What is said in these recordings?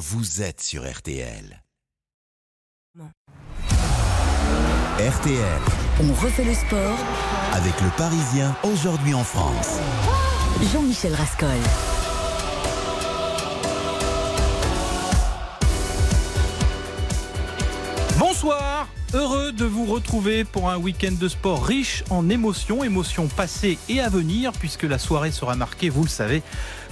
vous êtes sur RTL. RTL. On refait le sport avec le Parisien aujourd'hui en France. Jean-Michel Rascol. Bonsoir, heureux de vous retrouver pour un week-end de sport riche en émotions, émotions passées et à venir, puisque la soirée sera marquée, vous le savez,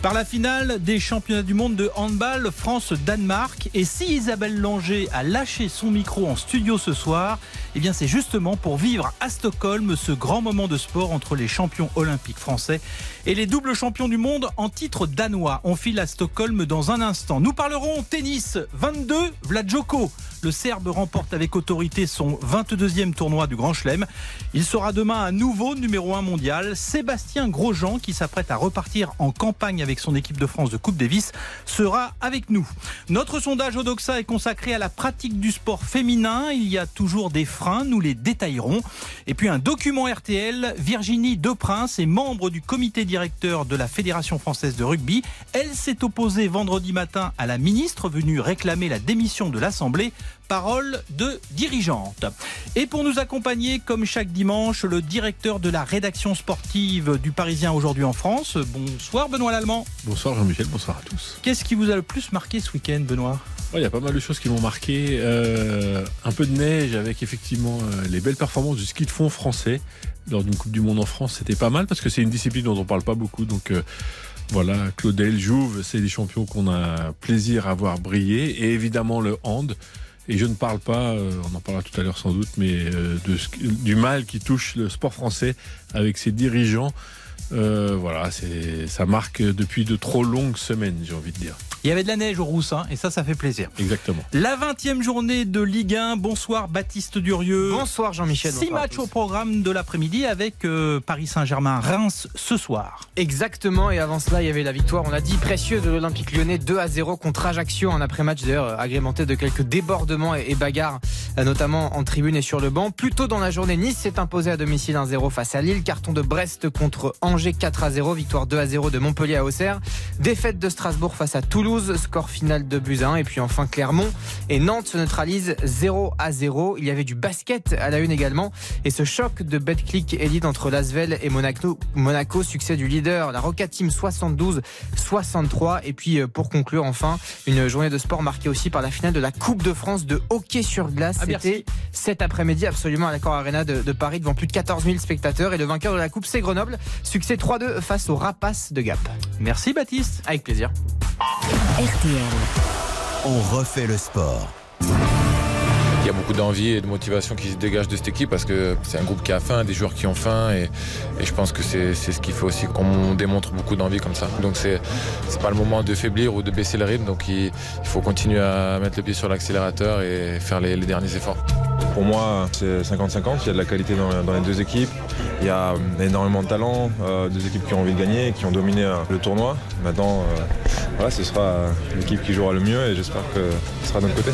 par la finale des championnats du monde de handball France-Danemark. Et si Isabelle Langer a lâché son micro en studio ce soir, eh bien c'est justement pour vivre à Stockholm ce grand moment de sport entre les champions olympiques français et les doubles champions du monde en titre danois. On file à Stockholm dans un instant. Nous parlerons tennis 22, Vlad Joko. Le Serbe remporte avec autorité son 22e tournoi du Grand Chelem. Il sera demain un nouveau numéro 1 mondial. Sébastien Grosjean, qui s'apprête à repartir en campagne son équipe de France de Coupe Davis, sera avec nous. Notre sondage Odoxa est consacré à la pratique du sport féminin. Il y a toujours des freins, nous les détaillerons. Et puis un document RTL, Virginie Deprince est membre du comité directeur de la Fédération française de rugby. Elle s'est opposée vendredi matin à la ministre venue réclamer la démission de l'Assemblée parole de dirigeante. Et pour nous accompagner, comme chaque dimanche, le directeur de la rédaction sportive du Parisien aujourd'hui en France. Bonsoir Benoît Lallemand. Bonsoir Jean-Michel, bonsoir à tous. Qu'est-ce qui vous a le plus marqué ce week-end, Benoît? Il y a pas mal de choses qui m'ont marqué. Euh, un peu de neige avec effectivement euh, les belles performances du ski de fond français lors d'une Coupe du Monde en France. C'était pas mal parce que c'est une discipline dont on parle pas beaucoup. Donc euh, voilà, Claudel, Jouve, c'est des champions qu'on a plaisir à voir briller. Et évidemment le hand. Et je ne parle pas, euh, on en parlera tout à l'heure sans doute, mais euh, du mal qui touche le sport français avec ses dirigeants. Euh, voilà, c'est ça marque depuis de trop longues semaines, j'ai envie de dire. Il y avait de la neige au Roussin et ça, ça fait plaisir. Exactement. La 20e journée de Ligue 1. Bonsoir Baptiste Durieux. Bonsoir Jean-Michel. Six matchs au programme de l'après-midi avec euh, Paris Saint-Germain-Reims ce soir. Exactement. Et avant cela, il y avait la victoire, on l'a dit, précieuse de l'Olympique lyonnais 2 à 0 contre Ajaccio. Un après-match d'ailleurs agrémenté de quelques débordements et bagarres, euh, notamment en tribune et sur le banc. Plus tôt dans la journée, Nice s'est imposé à domicile 1-0 face à Lille. Carton de Brest contre Angers 4 à 0. Victoire 2 à 0 de Montpellier à Auxerre. Défaite de Strasbourg face à Toulouse. Score final de Buzyn. Et puis enfin Clermont et Nantes se neutralisent 0 à 0. Il y avait du basket à la une également. Et ce choc de Betclic élite entre Lasvel et Monaco, Monaco, succès du leader, la Roca Team 72-63. Et puis euh, pour conclure enfin, une journée de sport marquée aussi par la finale de la Coupe de France de hockey sur glace. Ah, C'était cet après-midi absolument à l'accord Arena de, de Paris devant plus de 14 000 spectateurs. Et le vainqueur de la Coupe, c'est Grenoble. Succès 3-2 face aux Rapaces de Gap. Merci Baptiste. Avec plaisir. RTL. On refait le sport. Il y a beaucoup d'envie et de motivation qui se dégage de cette équipe parce que c'est un groupe qui a faim, des joueurs qui ont faim et, et je pense que c'est c'est ce qu'il faut aussi qu'on démontre beaucoup d'envie comme ça. Donc c'est c'est pas le moment de faiblir ou de baisser le rythme, donc il, il faut continuer à mettre le pied sur l'accélérateur et faire les, les derniers efforts. Pour moi, c'est 50-50. Il y a de la qualité dans, dans les deux équipes. Il y a euh, énormément de talent, euh, deux équipes qui ont envie de gagner, qui ont dominé euh, le tournoi. Maintenant, euh, voilà, ce sera euh, l'équipe qui jouera le mieux et j'espère que ce sera de notre côté.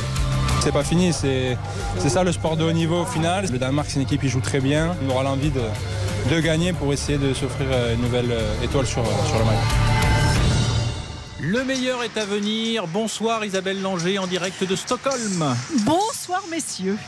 C'est pas fini, c'est c'est ça le sport de haut niveau au final. Le Danemark, c'est une équipe qui joue très bien. On aura l'envie de, de gagner pour essayer de s'offrir une nouvelle étoile sur, sur le match. Le meilleur est à venir. Bonsoir Isabelle Langer en direct de Stockholm. Bonsoir messieurs.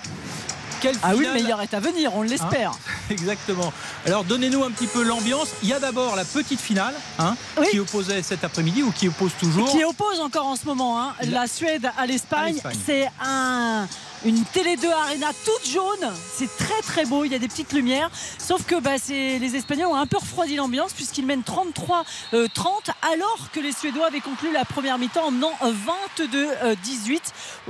Quelle Ah oui, le meilleur est à venir, on l'espère. Exactement. Alors donnez-nous un petit peu l'ambiance. Il y a d'abord la petite finale hein, Oui. qui opposait cet après-midi ou qui oppose toujours. qui oppose encore en ce moment hein, La- la Suède à l'Espagne. C'est un, une Télé 2 Arena toute jaune. C'est très très beau. Il y a des petites lumières. Sauf que bah, les Espagnols ont un peu refroidi l'ambiance puisqu'ils mènent 33-30 alors que les Suédois avaient conclu la première mi-temps en menant 22-18.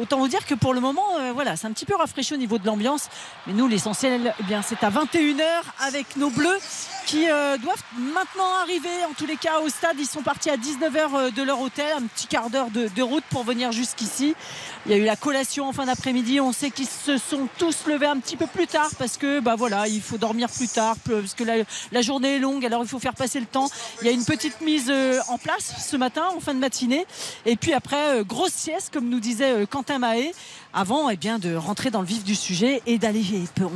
Autant vous dire que pour le moment, euh, voilà, c'est un petit peu rafraîchi au niveau de l'ambiance. Mais nous, l'essentiel, eh bien, c'est à 21h avec nos Bleus qui euh, doivent maintenant arriver, en tous les cas, au stade. Ils sont partis à 19h de leur hôtel, un petit quart d'heure de, route pour venir jusqu'ici. Il y a eu la collation en fin d'après-midi. On sait qu'ils se sont tous levés un petit peu plus tard parce que, bah voilà, il faut dormir plus tard parce que la, la journée est longue. Alors il faut faire passer le temps. Il y a une petite mise euh, en place ce matin, en fin de matinée. Et puis après, euh, grosse sieste, comme nous disait euh, Quentin Mahé, avant eh bien, de rentrer dans le vif du sujet et d'aller,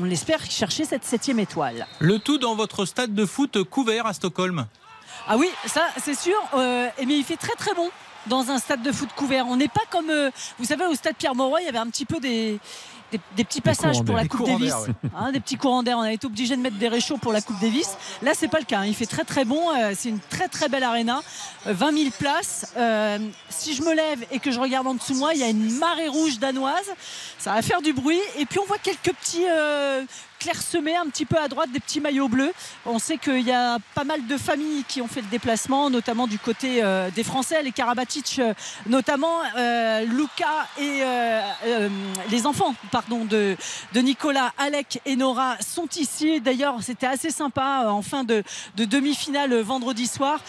on l'espère, chercher cette septième étoile. Le tout dans votre stade de foot couvert à Stockholm. Ah oui, ça c'est sûr. Euh, bien, il fait très très bon. dans un stade de foot couvert. On n'est pas comme, euh, vous savez, au stade Pierre-Mauroy, il y avait un petit peu des, des, des petits passages pour la. Coupe Davis, d'air, hein, des petits courants d'air. On a été obligé de mettre des réchauds pour la Coupe Davis. Là, c'est pas le cas. hein. Il fait très très bon. Euh, C'est une très très belle arena. Euh, 20 000 places. Euh, si je me lève et que je regarde en dessous de moi, il y a une marée rouge danoise. Ça va faire du bruit. Et puis on voit quelques petits clairsemés un petit peu à droite, des petits maillots bleus. On sait qu'il y a pas mal de familles qui ont fait le déplacement, notamment du côté euh, des Français, les Karabatic, euh, notamment euh, Luca et les enfants, pardon, de, de Nicolas, Alec et Nora sont ici. D'ailleurs, c'était assez sympa en fin de, de demi-finale vendredi soir.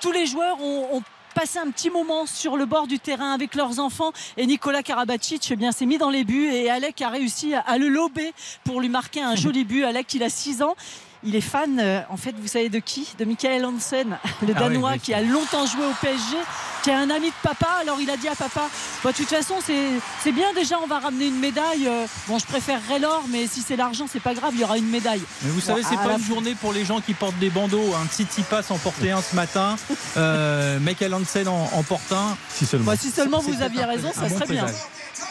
Tous les joueurs ont passé un petit moment sur le bord du terrain avec leurs enfants. Et Nicolas Karabatic eh bien s'est mis dans les buts et Alec a réussi à, à le lober pour lui marquer un joli but. Alec il a 6 ans il est fan, euh, en fait, vous savez de qui? De Michael Hansen, le Ah oui, Danois oui. qui a longtemps joué au PSG, qui est un ami de papa. Alors il a dit à papa Bah, De toute façon, c'est c'est bien déjà, on va ramener une médaille. Euh, Bon, je préférerais l'or, mais si c'est l'argent, c'est pas grave, il y aura une médaille. Mais vous savez, c'est pas la une journée pour les gens qui portent des bandeaux. Un Tsitsipas en portait un ce matin. Euh, Michael Hansen en, en porte un. Si seulement. Bah, si seulement vous aviez raison, ça bon serait bien. présage.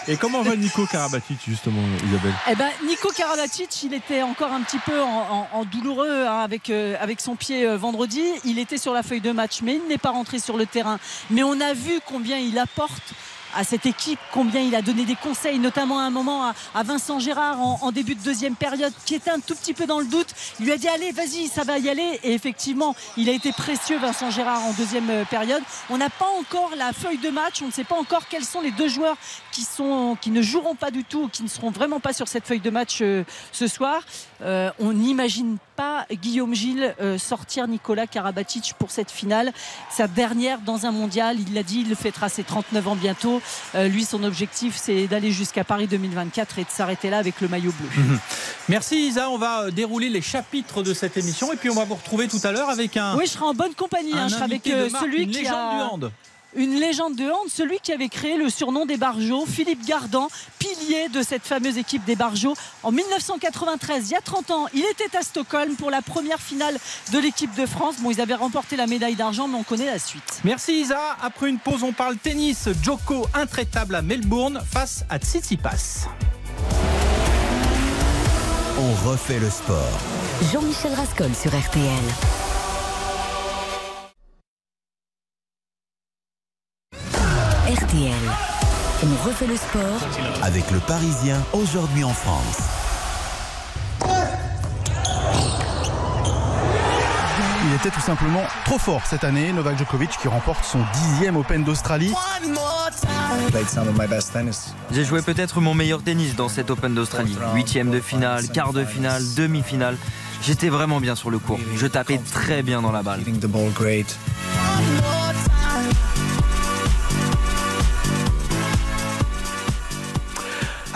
Et comment va Nico Karabatic, justement, Isabelle? Eh ben, Nico Karabatic, il était encore un petit peu en, douloureux hein, avec, euh, avec son pied euh, vendredi. Il était sur la feuille de match, mais il n'est pas rentré sur le terrain. Mais on a vu combien il apporte à cette équipe, combien il a donné des conseils, notamment à un moment à, à Vincent Gérard en, en début de deuxième période, qui était un tout petit peu dans le doute. Il lui a dit allez, vas-y, ça va y aller. Et effectivement, il a été précieux, Vincent Gérard, en deuxième euh, période. On n'a pas encore la feuille de match, on ne sait pas encore quels sont les deux joueurs qui, sont, qui ne joueront pas du tout, ou qui ne seront vraiment pas sur cette feuille de match euh, ce soir. Euh, on n'imagine pas Guillaume Gilles euh, sortir Nicolas Karabatic pour cette finale, sa dernière dans un mondial. Il l'a dit, il le fêtera ses 39 ans bientôt. Lui, son objectif, c'est d'aller jusqu'à Paris 2024 et de s'arrêter là avec le maillot bleu. Merci Isa, on va dérouler les chapitres de cette émission et puis on va vous retrouver tout à l'heure avec un, Oui, je serai en bonne compagnie. hein. Je serai avec celui une qui a du hand. Une légende de hand, celui qui avait créé le surnom des Barjots, Philippe Gardan, pilier de cette fameuse équipe des Barjots. En 1993, il y a 30 ans, il était à Stockholm pour la première finale de l'équipe de France. Bon, ils avaient remporté la médaille d'argent, mais on connaît la suite. Merci Isa. Après une pause, on parle tennis. Joko intraitable à Melbourne face à Tsitsipas. On refait le sport. Jean-Michel Rascol sur RTL. RTL. On refait le sport Avec le Parisien, aujourd'hui en France. Il était tout simplement trop fort cette année. Novak Djokovic qui remporte son dixième Open d'Australie. J'ai joué peut-être mon meilleur tennis dans cet Open d'Australie. Huitième de finale, quart de finale, demi-finale. J'étais vraiment bien sur le court. Je tapais très bien dans la balle.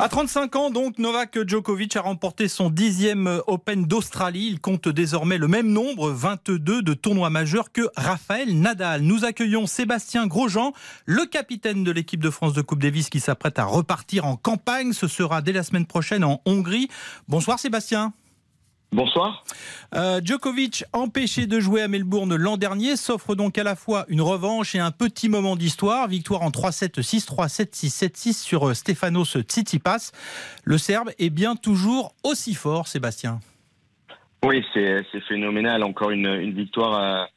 À 35 ans, donc, Novak Djokovic a remporté son dixième Open d'Australie. Il compte désormais le même nombre, 22 de tournois majeurs que Raphaël Nadal. Nous accueillons Sébastien Grosjean, le capitaine de l'équipe de France de Coupe Davis qui s'apprête à repartir en campagne. Ce sera dès la semaine prochaine en Hongrie. Bonsoir Sébastien. Bonsoir. Euh, Djokovic, empêché de jouer à Melbourne l'an dernier, s'offre donc à la fois une revanche et un petit moment d'histoire. Victoire en 3-7, 6-3, 7-6, 7-6 sur euh, Stefanos Tsitsipas. Le Serbe est bien toujours aussi fort, Sébastien. Oui, c'est phénoménal. Encore une, une victoire à,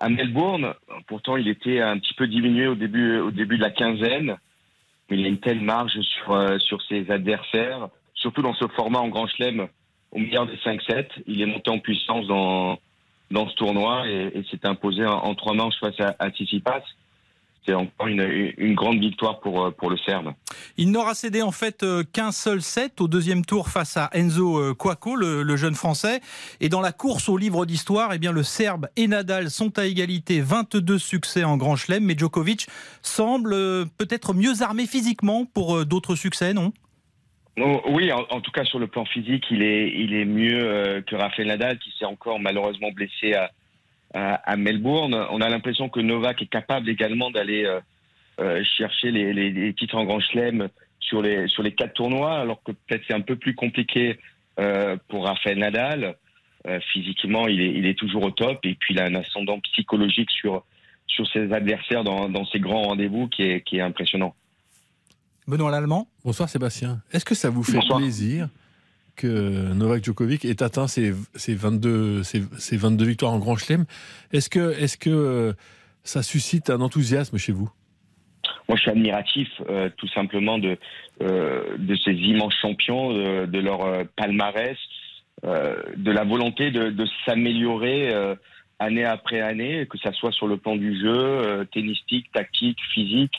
à Melbourne. Pourtant, il était un petit peu diminué au début, au début de la quinzaine. Mais il a une telle marge sur, euh, sur ses adversaires, surtout dans ce format en Grand Chelem au meilleur des 5-7. Il est monté en puissance dans, dans ce tournoi et, s'est imposé en, en trois manches face à, à Tsitsipas. C'est encore une, grande victoire pour, euh, pour le Serbe. Il n'aura cédé en fait euh, qu'un seul set au deuxième tour face à Enzo euh, Cuoco, le, jeune français. Et dans la course au livre d'histoire, eh le Serbe et Nadal sont à égalité, 22 succès en Grand Chelem. Mais Djokovic semble euh, peut-être mieux armé physiquement pour euh, d'autres succès, non? Oui, en, tout cas sur le plan physique, il est, il est mieux euh, que Rafael Nadal, qui s'est encore malheureusement blessé à, Melbourne. On a l'impression que Novak est capable également d'aller euh, euh, chercher les, titres en Grand Chelem sur les, sur les quatre tournois, alors que peut-être c'est un peu plus compliqué pour Rafael Nadal. Physiquement, il est, il est toujours au top, et puis il a un ascendant psychologique sur, sur ses adversaires dans, dans ces grands rendez-vous qui est, qui est impressionnant. Benoît Lallemand. Bonsoir Sébastien. Est-ce que ça vous fait Bonsoir. plaisir que Novak Djokovic ait atteint ses, ses 22, ses, ses 22 victoires en Grand Chelem? Est-ce que, est que euh, ça suscite un enthousiasme chez vous? Moi, je suis admiratif euh, tout simplement de, euh, de ces immenses champions, de, de leur euh, palmarès, euh, de la volonté de, de s'améliorer euh, année après année, que ça soit sur le plan du jeu, euh, tennistique, tactique, physique.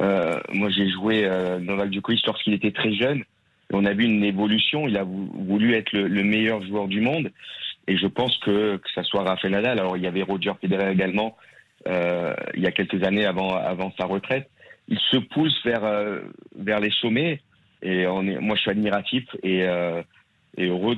Euh, moi, j'ai joué euh, Novak Djokovic lorsqu'il était très jeune. On a vu une évolution. Il a vou- voulu être le, le meilleur joueur du monde. Et je pense que que ça soit Rafael Nadal. Alors, il y avait Roger Federer également euh, il y a quelques années avant, avant sa retraite. Il se pousse vers, euh, vers les sommets. Et on est, moi, je suis admiratif et, euh, et heureux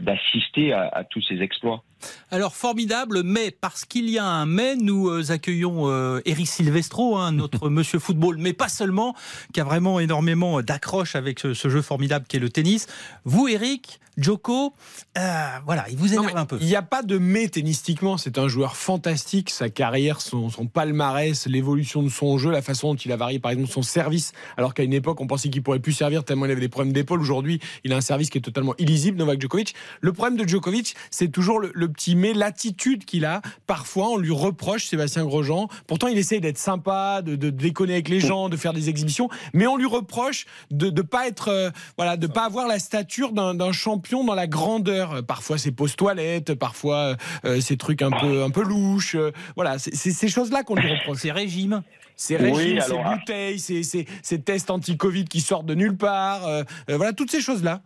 d'assister à, à tous ces exploits. Alors formidable, mais parce qu'il y a un mais, nous euh, accueillons euh, Eric Silvestro, hein, notre monsieur football, mais pas seulement, qui a vraiment énormément d'accroche avec ce, ce jeu formidable qui est le tennis. Vous, Eric, Joko, euh, voilà, il vous énerve un peu. Il n'y a pas de mais tennistiquement. C'est un joueur fantastique. Sa carrière, son, son palmarès, l'évolution de son jeu, la façon dont il a varié, par exemple, son service. Alors qu'à une époque, on pensait qu'il pourrait plus servir tellement il avait des problèmes d'épaule. Aujourd'hui, il a un service qui est totalement illisible, Novak Djokovic. Le problème de Djokovic, c'est toujours le, le petit mais, l'attitude qu'il a. Parfois, on lui reproche, Sébastien Grosjean. Pourtant, il essaye d'être sympa, de, de déconner avec les gens, de faire des exhibitions. Mais on lui reproche de ne pas être, euh, voilà, de pas avoir la stature d'un champion dans la grandeur. Euh, Parfois, c'est pause toilette, parfois, euh, ces trucs un peu, un peu louches. euh, voilà, c'est ces choses-là qu'on lui reproche. Ces régimes. Ces Oui, régimes, ces alors, ah. bouteilles, ces, ces- ces tests anti-Covid qui sortent de nulle part. euh, euh, voilà, toutes ces choses-là.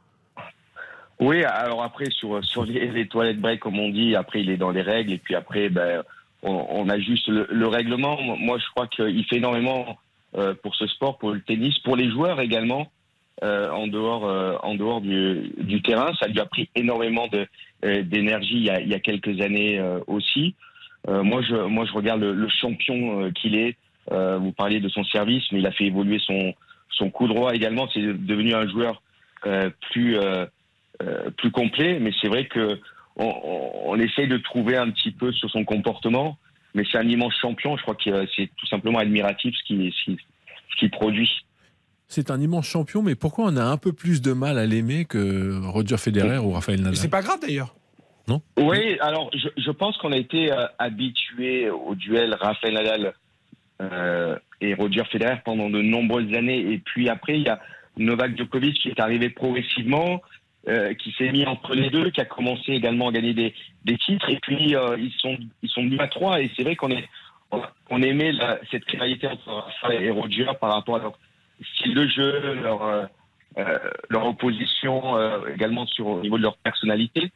Oui, alors après, sur, sur les, toilettes break, comme on dit, après, il est dans les règles. Et puis après, ben, on, on ajuste le, le règlement. Moi, je crois qu'il fait énormément euh, pour ce sport, pour le tennis, pour les joueurs également, euh, en dehors, euh, en dehors du, du terrain. Ça lui a pris énormément euh, d'énergie il, y a- il y a quelques années euh, aussi. Euh, moi, je, moi, je regarde le, le champion qu'il est. Vous parliez de son service, mais il a fait évoluer son, son coup droit également. C'est devenu un joueur plus, plus complet. Mais c'est vrai que on, on, on essaye de trouver un petit peu sur son comportement. Mais c'est un immense champion. Je crois que euh, c'est tout simplement admiratif ce qu'il ce produit. C'est un immense champion, mais pourquoi on a un peu plus de mal à l'aimer que Roger Federer ou Rafael Mais Nadal c'est pas grave d'ailleurs. Oui, alors je, je pense qu'on a été euh, habitué au duel Rafael Nadal euh, et Roger Federer pendant de nombreuses années. Et puis après, il y a Novak Djokovic qui est arrivé progressivement, euh, qui s'est mis entre les deux, qui a commencé également à gagner des, des titres. Et puis euh, ils sont ils sont venus à trois. Et c'est vrai qu'on on- aimait cette rivalité entre Rafael et Roger par rapport à leur style de jeu, leur euh, leur opposition également sur au niveau de leur personnalité.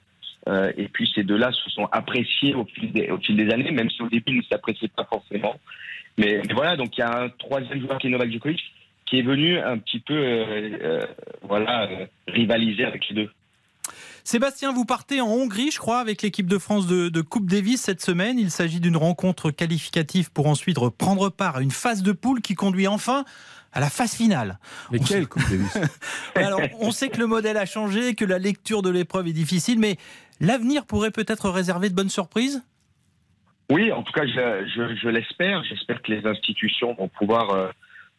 Et puis ces deux-là se sont appréciés au fil des, au fil des années, même si au début ils ne s'appréciaient pas forcément. Mais, mais voilà, donc il y a un troisième joueur qui est Novak Djokovic qui est venu un petit peu euh, euh, voilà, euh, rivaliser avec les deux. Sébastien, vous partez en Hongrie, je crois, avec l'équipe de France de, de Coupe Davis cette semaine. Il s'agit d'une rencontre qualificative pour ensuite prendre part à une phase de poule qui conduit enfin à la phase finale. Mais On quelle Coupe Davis Alors, on sait que le modèle a changé, que la lecture de l'épreuve est difficile, mais l'avenir pourrait peut-être réserver de bonnes surprises? Oui, en tout cas, je, je, je l'espère. J'espère que les institutions vont pouvoir euh,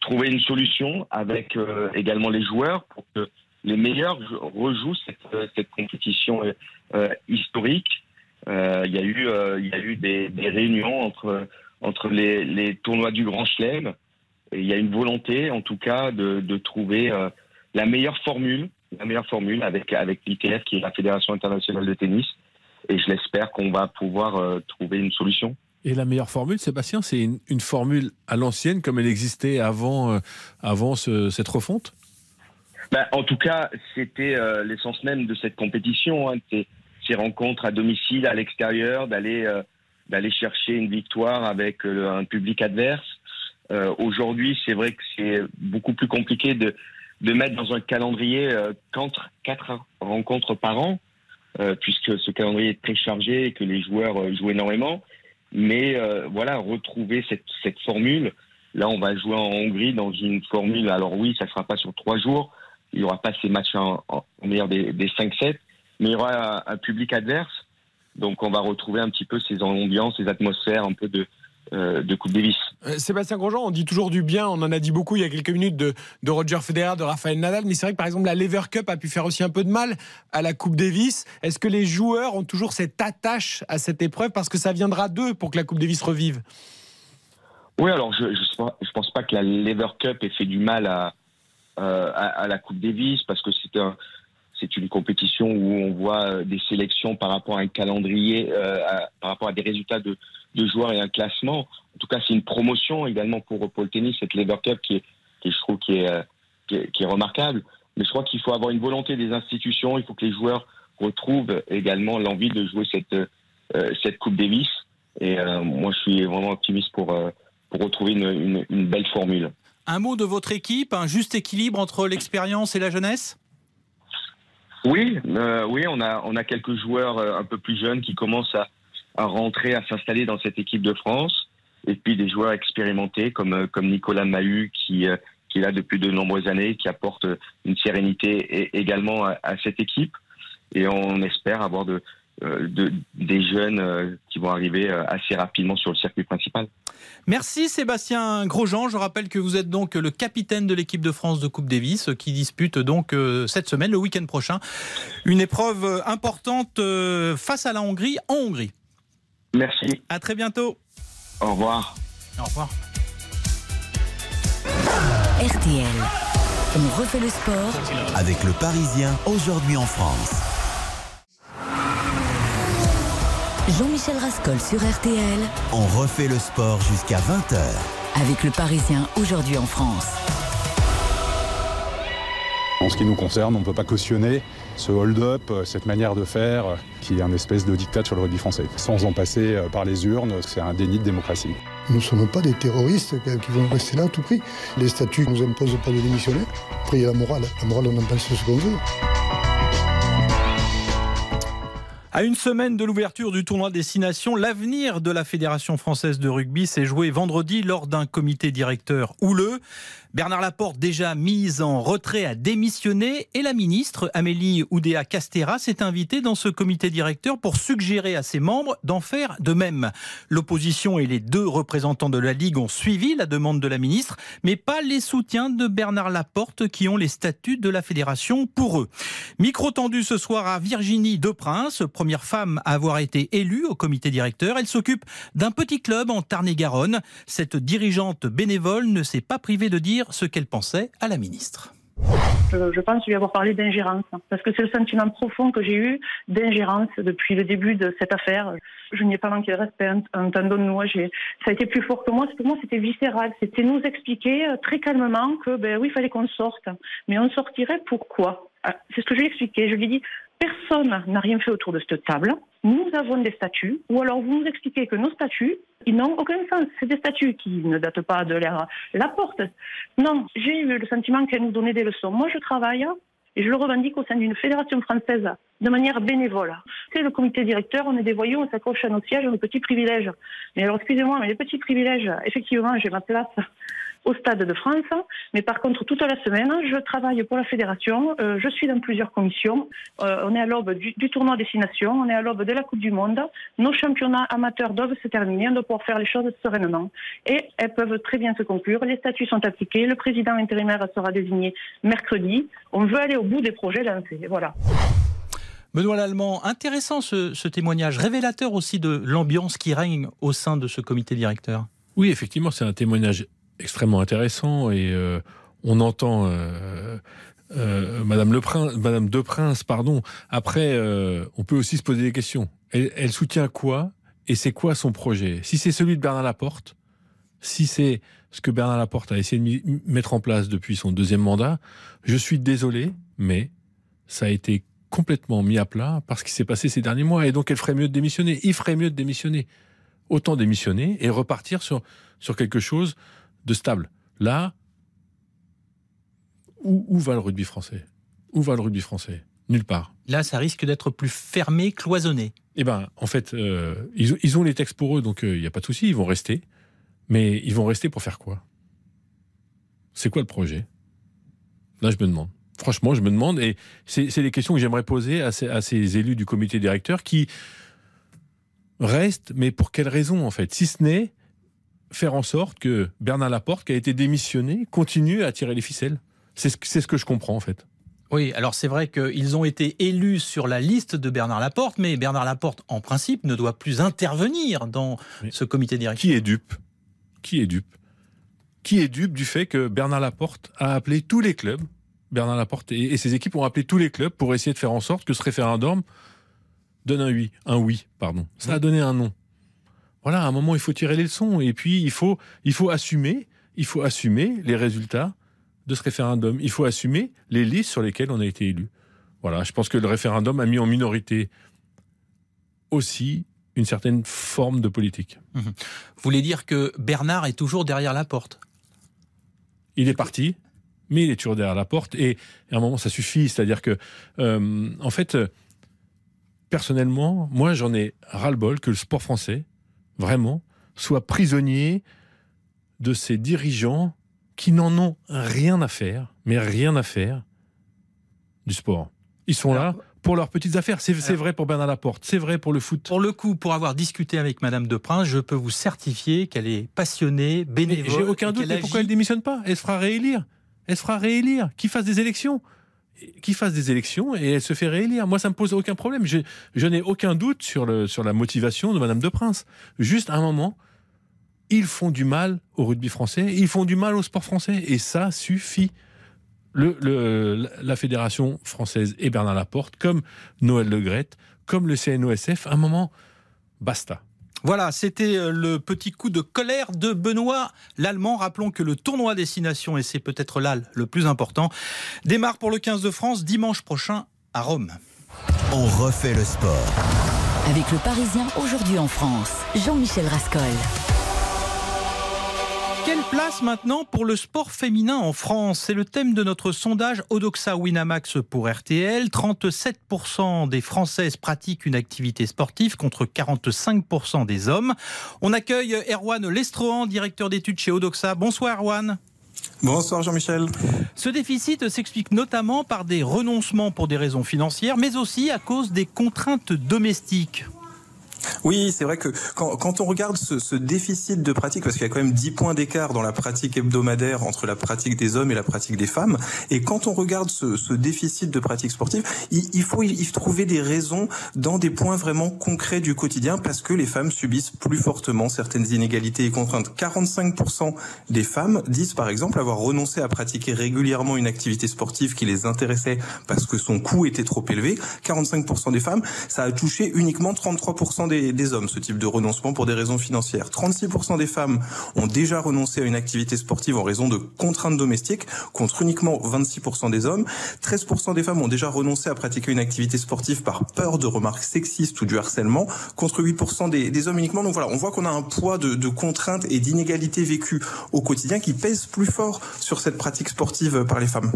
trouver une solution avec euh, également les joueurs pour que les meilleurs rejouent cette, euh, compétition euh, historique. Il y a eu, des, réunions entre, les, tournois du Grand Chelem. Il y a une volonté, en tout cas, de, trouver la meilleure formule, la meilleure formule avec, avec l'ITF, qui est la Fédération internationale de tennis. Et je l'espère qu'on va pouvoir trouver une solution. Et la meilleure formule, Sébastien, c'est une, formule à l'ancienne comme elle existait avant, euh, avant ce- cette refonte? Ben, en tout cas, c'était euh, l'essence même de cette compétition, hein, ces, rencontres à domicile, à l'extérieur, d'aller euh, d'aller chercher une victoire avec un public adverse. Aujourd'hui, c'est vrai que c'est beaucoup plus compliqué de, de mettre dans un calendrier quatre, rencontres par an, puisque ce calendrier est très chargé et que les joueurs jouent énormément. Mais euh, voilà, retrouver cette, formule. Là, on va jouer en Hongrie dans une formule. Alors oui, ça ne sera pas sur trois jours. Il n'y aura pas ces matchs en, en, en meilleur des, des 5-7, mais il y aura un, un public adverse. Donc on va retrouver un petit peu ces ambiances, ces atmosphères un peu de, de Coupe Davis. Sébastien Grosjean, on dit toujours du bien, on en a dit beaucoup il y a quelques minutes de, de Roger Federer, de Rafael Nadal, mais c'est vrai que par exemple la Lever Cup a pu faire aussi un peu de mal à la Coupe Davis. Est-ce que les joueurs ont toujours cette attache à cette épreuve? Parce que ça viendra d'eux pour que la Coupe Davis revive Oui, alors je ne pense pas que la Lever Cup ait fait du mal à, à, à, la Coupe Davis parce que c'est un, c'est une compétition où on voit euh, des sélections par rapport à un calendrier, euh, par rapport à des résultats de, joueurs et un classement. En tout cas, c'est une promotion également pour, pour le tennis, cette Lever Cup qui est, qui je trouve qui est, euh, qui est, qui est remarquable. Mais je crois qu'il faut avoir une volonté des institutions. Il faut que les joueurs retrouvent également l'envie de jouer cette, cette Coupe Davis. Et moi, je suis vraiment optimiste pour, pour retrouver une, une, une belle formule. Un mot de votre équipe, un juste équilibre entre l'expérience et la jeunesse? Oui, euh, oui, on a on a quelques joueurs euh, un peu plus jeunes qui commencent à, à rentrer, à s'installer dans cette équipe de France, et puis des joueurs expérimentés comme euh, Nicolas Mahut qui qui est là depuis de nombreuses années, qui apporte une sérénité également à, cette équipe, et on espère avoir de, de des jeunes qui vont arriver assez rapidement sur le circuit principal. Merci Sébastien Grosjean. Je rappelle que vous êtes donc le capitaine de l'équipe de France de Coupe Davis qui dispute donc euh, cette semaine, le week-end prochain, une épreuve importante euh, face à la Hongrie en Hongrie. Merci. À très bientôt. Au revoir. Au revoir. RTL. On refait le sport avec le Parisien aujourd'hui en France. Jean-Michel Rascol sur RTL. On refait le sport jusqu'à 20h. Avec le Parisien aujourd'hui en France. En ce qui nous concerne, on ne peut pas cautionner ce hold-up, cette manière de faire, qui est un espèce de dictat sur le rugby français. Sans en passer par les urnes, c'est un déni de démocratie. Nous ne sommes pas des terroristes qui vont rester là à tout prix. Les statuts ne nous imposent pas de démissionner. Après, il y a la morale. La morale, on en pense ce qu'on veut. À une semaine de l'ouverture du tournoi Destination, l'avenir de la Fédération française de rugby s'est joué vendredi lors d'un comité directeur houleux. Bernard Laporte, déjà mise en retrait, a démissionné et la ministre Amélie Oudéa Castera s'est invitée dans ce comité directeur pour suggérer à ses membres d'en faire de même. L'opposition et les deux représentants de la Ligue ont suivi la demande de la ministre, mais pas les soutiens de Bernard Laporte qui ont les statuts de la fédération pour eux. Micro tendu ce soir à Virginie Deprince, première femme à avoir été élue au comité directeur. Elle s'occupe d'un petit club en Tarn-et-Garonne. Cette dirigeante bénévole ne s'est pas privée de dire ce qu'elle pensait à la ministre. Je, pense lui avoir parlé d'ingérence, parce que c'est le sentiment profond que j'ai eu d'ingérence depuis le début de cette affaire. Je n'y ai pas manqué de respect, entendons-nous. Ça a été plus fort que moi. Pour moi, c'était viscéral. C'était nous expliquer euh, très calmement que, ben oui, il fallait qu'on sorte. Mais on sortirait pourquoi? Ah, C'est ce que je lui ai expliqué. Je lui ai dit, personne n'a rien fait autour de cette table. Nous avons des statuts, ou alors vous nous expliquez que nos statuts, ils n'ont aucun sens. C'est des statuts qui ne datent pas de l'ère Laporte. Non, j'ai eu le sentiment qu'elle nous donnait des leçons. Moi, je travaille et je le revendique au sein d'une fédération française de manière bénévole. C'est le comité directeur, on est des voyous, on s'accroche à nos sièges, nos petits privilèges. Mais alors, excusez-moi, mais les petits privilèges, effectivement, j'ai ma place au Stade de France. Mais par contre, toute la semaine, je travaille pour la fédération. Euh, je suis dans plusieurs commissions. Euh, on est à l'aube du, du, tournoi destination. On est à l'aube de la Coupe du Monde. Nos championnats amateurs doivent se terminer. On doit pouvoir faire les choses sereinement. Et elles peuvent très bien se conclure. Les statuts sont appliqués. Le président intérimaire sera désigné mercredi. On veut aller au bout des projets lancés. Voilà. Benoît Lallemand, intéressant ce, ce témoignage, révélateur aussi de l'ambiance qui règne au sein de ce comité directeur. Oui, effectivement, c'est un témoignage extrêmement intéressant et euh, on entend euh, euh, Madame Le Prince, Madame De Prince, pardon. Après, on peut aussi se poser des questions. Elle, elle soutient quoi et c'est quoi son projet? Si c'est celui de Bernard Laporte, si c'est ce que Bernard Laporte a essayé de mettre en place depuis son deuxième mandat, je suis désolé, mais ça a été complètement mis à plat par ce qui s'est passé ces derniers mois. Et donc, elle ferait mieux de démissionner. Il ferait mieux de démissionner. Autant démissionner et repartir sur, sur quelque chose de stable. Là, où, où va le rugby français? Où va le rugby français? Nulle part. Là, ça risque d'être plus fermé, cloisonné. Eh ben, en fait, euh, ils, ils, ont les textes pour eux, donc il euh, n'y a pas de souci, ils vont rester. Mais ils vont rester pour faire quoi? C'est quoi le projet? Là, je me demande. Franchement, je me demande, et c'est les questions que j'aimerais poser à ces, à ces, élus du comité directeur qui restent, mais pour quelle raison en fait? Si ce n'est faire en sorte que Bernard Laporte, qui a été démissionné, continue à tirer les ficelles. C'est ce, que je comprends en fait. Oui, alors c'est vrai qu'ils ont été élus sur la liste de Bernard Laporte, mais Bernard Laporte, en principe, ne doit plus intervenir dans ce comité directeur. Qui est dupe? Qui est dupe? Qui est dupe du fait que Bernard Laporte a appelé tous les clubs, Bernard Laporte et, et ses équipes ont appelé tous les clubs pour essayer de faire en sorte que ce référendum donne un oui, un oui, pardon. Ça a donné un non. Voilà, à un moment, il faut tirer les leçons et puis il faut, il faut assumer, il faut assumer les résultats de ce référendum. Il faut assumer les listes sur lesquelles on a été élu. Voilà, je pense que le référendum a mis en minorité aussi une certaine forme de politique. Mmh. Vous voulez dire que Bernard est toujours derrière la porte? Il est parti, mais il est toujours derrière la porte. Et à un moment, ça suffit. C'est-à-dire que, euh, en fait, personnellement, moi, j'en ai ras-le-bol que le sport français, vraiment, soit prisonnier de ces dirigeants qui n'en ont rien à faire, mais rien à faire du sport. Ils sont là pour leurs petites affaires. C'est vrai pour Bernard Laporte, c'est vrai pour le foot. Pour le coup, pour avoir discuté avec Madame de Prince, je peux vous certifier qu'elle est passionnée, bénévole. J'ai aucun doute. Mais pourquoi elle démissionne pas? Elle se fera réélire. Elle se fera réélire. Qui fasse des élections qui fasse des élections et elle se fait réélire. Moi, ça me pose aucun problème. Je, n'ai aucun doute sur, la motivation de Madame de Prince. Juste un moment, ils font du mal au rugby français, ils font du mal au sport français, et ça suffit. La Fédération française et Bernard Laporte, comme Noël Le comme le CNOSF, un moment, basta. Voilà, c'était euh, le petit coup de colère de Benoît l'Allemand. Rappelons que le tournoi Destination, et c'est peut-être là le plus important, démarre pour le 15 de France dimanche prochain à Rome. On refait le sport. Avec le Parisien aujourd'hui en France, Jean-Michel Rascol. Quelle place maintenant pour le sport féminin en France? C'est le thème de notre sondage Odoxa Winamax pour RTL. 37% des Françaises pratiquent une activité sportive contre 45% des hommes. On accueille Erwan Lestrohan, directeur d'études chez Odoxa. Bonsoir Erwan. Bonsoir Jean-Michel. Ce déficit s'explique notamment par des renoncements pour des raisons financières, mais aussi à cause des contraintes domestiques. Oui, c'est vrai que quand, quand, on regarde ce, ce, déficit de pratique, parce qu'il y a quand même 10 points d'écart dans la pratique hebdomadaire entre la pratique des hommes et la pratique des femmes, et quand on regarde ce, ce déficit de pratique sportive, il, il, faut y trouver des raisons dans des points vraiment concrets du quotidien, parce que les femmes subissent plus fortement certaines inégalités et contraintes. 45% des femmes disent par exemple avoir renoncé à pratiquer régulièrement une activité sportive qui les intéressait parce que son coût était trop élevé. 45% des femmes, ça a touché uniquement 33% des hommes, ce type de renoncement pour des raisons financières. 36% des femmes ont déjà renoncé à une activité sportive en raison de contraintes domestiques, contre uniquement 26% des hommes. 13% des femmes ont déjà renoncé à pratiquer une activité sportive par peur de remarques sexistes ou du harcèlement, contre 8% des, hommes uniquement. Donc voilà, on voit qu'on a un poids de, de contraintes et d'inégalités vécues au quotidien qui pèse plus fort sur cette pratique sportive par les femmes.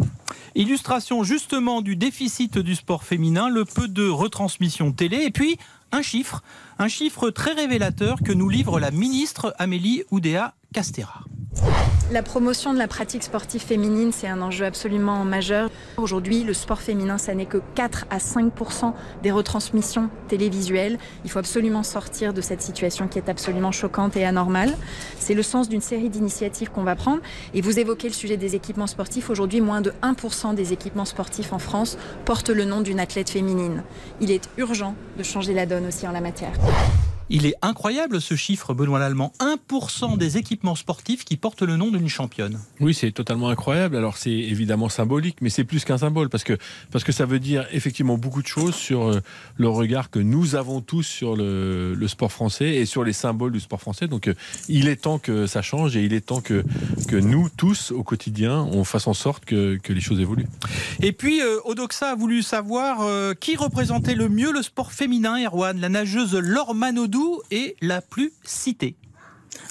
Illustration justement du déficit du sport féminin, le peu de retransmission télé et puis un chiffre, un chiffre très révélateur que nous livre la ministre Amélie Oudéa Castera. La promotion de la pratique sportive féminine, c'est un enjeu absolument majeur. Aujourd'hui, le sport féminin, ça n'est que 4 à 5% des retransmissions télévisuelles. Il faut absolument sortir de cette situation qui est absolument choquante et anormale. C'est le sens d'une série d'initiatives qu'on va prendre. Et vous évoquez le sujet des équipements sportifs. Aujourd'hui, moins de 1% des équipements sportifs en France portent le nom d'une athlète féminine. Il est urgent de changer la donne aussi en la matière. Il est incroyable ce chiffre, Benoît Lallemand. 1% des équipements sportifs qui portent le nom d'une championne. Oui, c'est totalement incroyable. Alors c'est évidemment symbolique, mais c'est plus qu'un symbole parce que, parce que ça veut dire effectivement beaucoup de choses sur euh, le regard que nous avons tous sur le, le sport français et sur les symboles du sport français. Donc euh, il est temps que ça change et il est temps que, que nous tous au quotidien on fasse en sorte que, que les choses évoluent. Et puis euh, Odoxa a voulu savoir euh, qui représentait le mieux le sport féminin, Erwan, la nageuse Laure Manodou est la plus citée.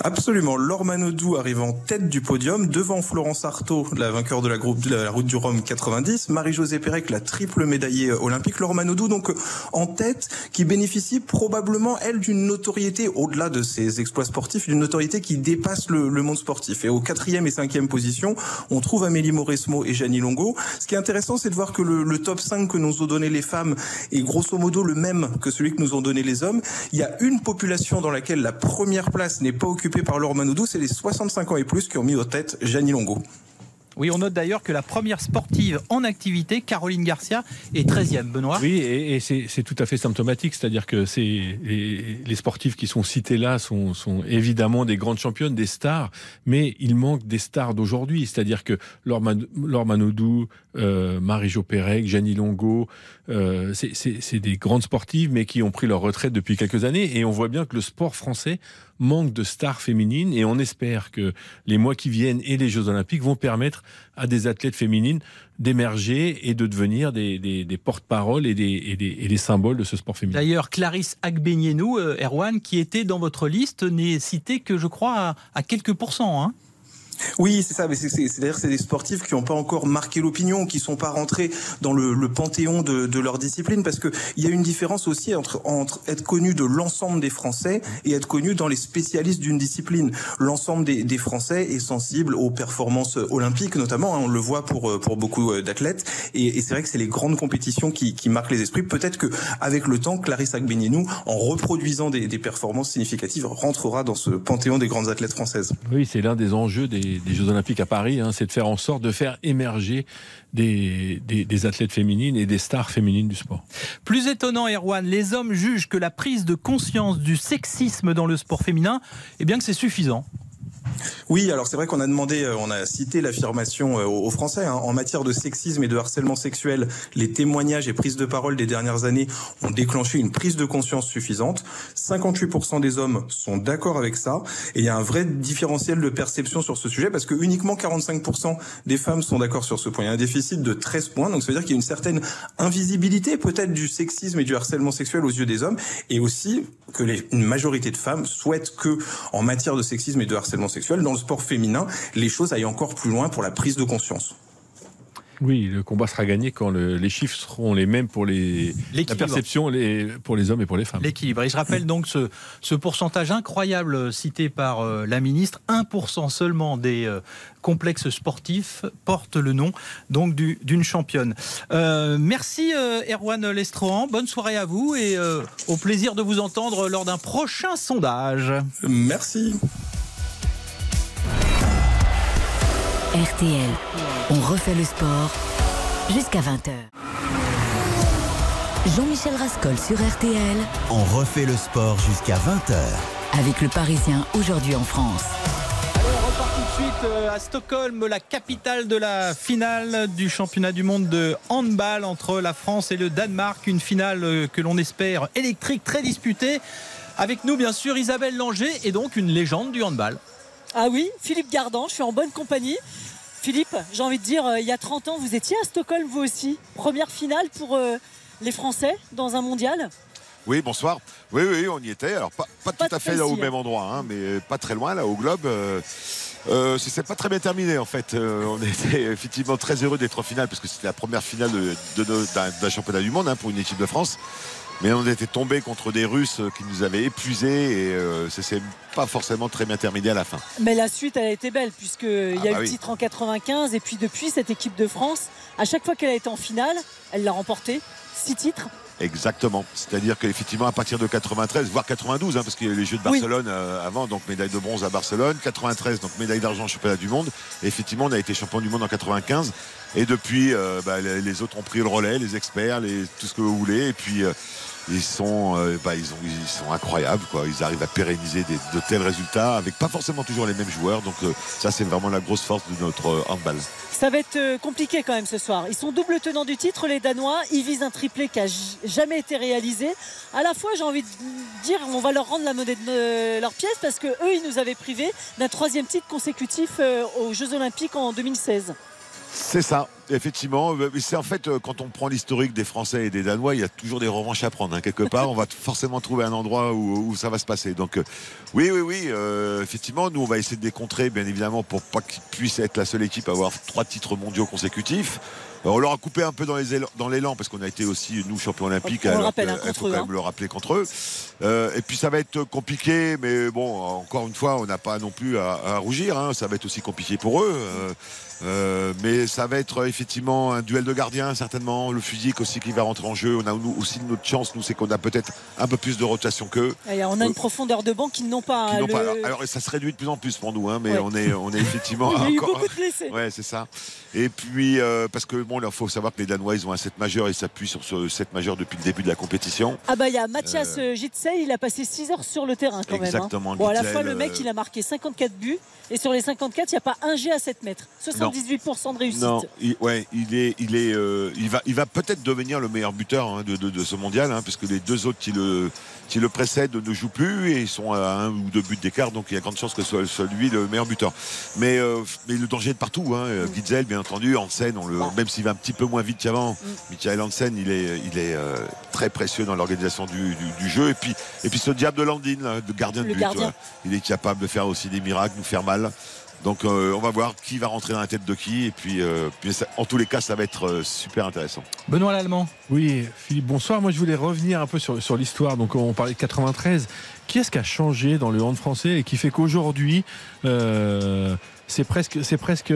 Absolument. Laure Manodou arrive en tête du podium devant Florence Artaud, la vainqueur de la, route du Rhum 90, Marie-Josée Pérec, la triple médaillée olympique, Laure Manodou donc en tête qui bénéficie probablement elle d'une notoriété au-delà de ses exploits sportifs, d'une notoriété qui dépasse le, monde sportif. Et au quatrième et cinquième position, on trouve Amélie Mauresmo et Janie Longo. Ce qui est intéressant, c'est de voir que le, le, top 5 que nous ont donné les femmes est grosso modo le même que celui que nous ont donné les hommes. Il y a une population dans laquelle la première place n'est pas pas occupés par Laure Manoudou, c'est les 65 ans et plus qui ont mis aux têtes Gianni Longo. Oui, on note d'ailleurs que la première sportive en activité, Caroline Garcia, est 13e, Benoît. Oui, et, et c'est tout à fait symptomatique, c'est-à-dire que les, les sportifs qui sont cités là sont, sont, évidemment des grandes championnes, des stars, mais il manque des stars d'aujourd'hui, c'est-à-dire que Laure, Manodou, euh, Marie-Jo Pérec, Jeannie Longo, euh, c'est des grandes sportives, mais qui ont pris leur retraite depuis quelques années, et on voit bien que le sport français manque de stars féminines et on espère que les mois qui viennent et les Jeux Olympiques vont permettre à des athlètes féminines d'émerger et de devenir des, des, des porte-paroles et des, et, des, symboles de ce sport féminin. D'ailleurs, Clarisse Agbenienou, euh, Erwan, qui était dans votre liste, n'est citée que, je crois, à, à quelques pourcents. Hein oui, c'est ça. C'est-à-dire c'est des sportifs qui n'ont pas encore marqué l'opinion, qui sont pas rentrés dans le, panthéon de, leur discipline, parce que il y a une différence aussi entre, être connu de l'ensemble des Français et être connu dans les spécialistes d'une discipline. L'ensemble des, Français est sensible aux performances olympiques, notamment. Hein, on le voit pour beaucoup euh, d'athlètes. Et, c'est vrai que c'est les grandes compétitions qui, marquent les esprits. Peut-être que avec le temps, Clarisse Agbenienou, en reproduisant des performances significatives, rentrera dans ce panthéon des grandes athlètes françaises. Oui, c'est l'un des enjeux des des, Jeux Olympiques à Paris, hein, c'est de faire en sorte de faire émerger des, des, des, athlètes féminines et des stars féminines du sport. Plus étonnant, Erwan, les hommes jugent que la prise de conscience du sexisme dans le sport féminin, eh bien que c'est suffisant. Oui, alors c'est vrai qu'on a demandé, euh, on a cité l'affirmation euh, aux Français hein, en matière de sexisme et de harcèlement sexuel. Les témoignages et prises de parole des dernières années ont déclenché une prise de conscience suffisante. 58% des hommes sont d'accord avec ça, et il y a un vrai différentiel de perception sur ce sujet parce que uniquement 45% des femmes sont d'accord sur ce point. Il y a un déficit de 13 points, donc ça veut dire qu'il y a une certaine invisibilité peut-être du sexisme et du harcèlement sexuel aux yeux des hommes, et aussi que les, une majorité de femmes souhaitent que, en matière de sexisme et de harcèlement sexuel dans le sport féminin, les choses aillent encore plus loin pour la prise de conscience. Oui, le combat sera gagné quand le, les chiffres seront les mêmes pour les, la perception les, pour les hommes et pour les femmes. L'équilibre. Et je rappelle donc ce, ce pourcentage incroyable cité par euh, la ministre, 1% seulement des euh, complexes sportifs portent le nom donc d'une championne. Euh, merci euh, Erwan Lestrohan, bonne soirée à vous et euh, au plaisir de vous entendre lors d'un prochain sondage. Merci. RTL, on refait le sport jusqu'à 20h. Jean-Michel Rascol sur RTL. On refait le sport jusqu'à 20h. Avec le Parisien aujourd'hui en France. Allez, on repart tout de suite euh, à Stockholm, la capitale de la finale du championnat du monde de handball entre la France et le Danemark. Une finale euh, que l'on espère électrique, très disputée. Avec nous, bien sûr, Isabelle Langer et donc une légende du handball. Ah oui, Philippe Gardan, je suis en bonne compagnie. Philippe, j'ai envie de dire, euh, il y a 30 ans, vous étiez à Stockholm, vous aussi. Première finale pour euh, les Français dans un mondial Oui, bonsoir. Oui, oui, on y était. Alors, pas, pas, pas tout à fait là au même endroit, hein, mais pas très loin, là, au Globe. Euh, euh, c'est pas très bien terminé en fait. Euh, on était effectivement très heureux d'être en finale parce que c'était la première finale d'un de, de, d'un championnat du monde hein, pour une équipe de France. Mais on était tombé contre des Russes qui nous avaient épuisés et euh, ça s'est pas forcément très bien terminé à la fin. Mais la suite, elle a été belle puisqu'il y a Ah eu bah le oui. titre en 95 et puis depuis cette équipe de France, à chaque fois qu'elle a été en finale, elle l'a remporté. Six titres. Exactement. C'est-à-dire qu'effectivement, à partir de 93, voire 92, hein, parce qu'il y a eu les Jeux de Oui. Barcelone euh, avant, donc médaille de bronze à Barcelone, 93, donc médaille d'argent au championnat du monde. Et effectivement, on a été champion du monde en 95. Et depuis, euh, bah, les, les autres ont pris le relais, les experts, les, tout ce que vous voulez. Et puis, euh, ils sont, euh, bah, ils, ont, ils sont incroyables. Quoi. Ils arrivent à pérenniser de tels résultats avec pas forcément toujours les mêmes joueurs. Donc, euh, ça, c'est vraiment la grosse force de notre euh, handball. Ça va être compliqué quand même ce soir. Ils sont double tenants du titre, les Danois. Ils visent un triplé qui a j- jamais été réalisé. À la fois, j'ai envie de dire, on va leur rendre la monnaie de leur pièce parce que eux, ils nous avaient privés d'un troisième titre consécutif aux Jeux Olympiques en 2016. C'est ça, effectivement. C'est en fait, euh, quand on prend l'historique des Français et des Danois, il y a toujours des revanches à prendre. hein. Quelque part, on va forcément trouver un endroit où, où ça va se passer. Donc, euh, oui, oui, oui, euh, effectivement, nous, on va essayer de les contrer, bien évidemment, pour pas qu'ils puissent être la seule équipe à avoir trois titres mondiaux consécutifs. On leur a coupé un peu dans l'élan parce qu'on a été aussi nous champions olympiques. On alors rappelle, hein, il faut eux, quand hein. même le rappeler contre eux. Euh, et puis ça va être compliqué, mais bon, encore une fois, on n'a pas non plus à, à rougir. hein. Ça va être aussi compliqué pour eux. Euh, euh, mais ça va être effectivement un duel de gardiens, certainement. Le physique aussi qui va rentrer en jeu. On a nous, aussi notre chance, nous, c'est qu'on a peut-être un peu plus de rotation qu'eux. Et on a une profondeur de banc qu'ils n'ont pas. Qui hein, n'ont pas- le- alors, alors, ça se réduit de plus en plus pour nous, hein, mais Ouais. on est, on est effectivement Il y a eu encore. beaucoup de blessés. Ouais, c'est ça. Et puis euh, parce que bon, il faut savoir que les Danois, ils ont un 7 majeur, ils s'appuient sur ce 7 majeur depuis le début de la compétition. Ah bah il y a Mathias euh, Gitzel, il a passé 6 heures sur le terrain quand Exactement, même. hein. Bon, à la fois le mec euh, il a marqué 54 buts et sur les 54 il n'y a pas un G à 7 mètres. 78% de réussite. Non, il, ouais, il est, il est, euh, il va, il va peut-être devenir le meilleur buteur hein, de, de- de ce mondial, hein, puisque les deux autres qui le, qui le précèdent ne jouent plus et ils sont à un ou deux buts d'écart, donc il y a grande chance que ce soit, soit lui le meilleur buteur. Mais, euh, mais le danger est de partout. Hein. Mm. Gitzel, bien entendu, Hansen, on le, même s'il va un petit peu moins vite qu'avant, Mm. Michael Hansen, il est, il est euh, très précieux dans l'organisation du, du- du jeu. Et puis, et puis ce diable de Landin, là, de gardien de Le but, gardien. ouais. il est capable de faire aussi des miracles, nous faire mal. Donc euh, on va voir qui va rentrer dans la tête de qui. Et puis, euh, puis ça- en tous les cas, ça va être euh, super intéressant. Benoît Lallemand. Oui, Philippe, bonsoir. Moi, je voulais revenir un peu sur, sur l'histoire. Donc, on parlait de 93. Qui est-ce qui a changé dans le hand français et qui fait qu'aujourd'hui, euh, c'est presque, c'est presque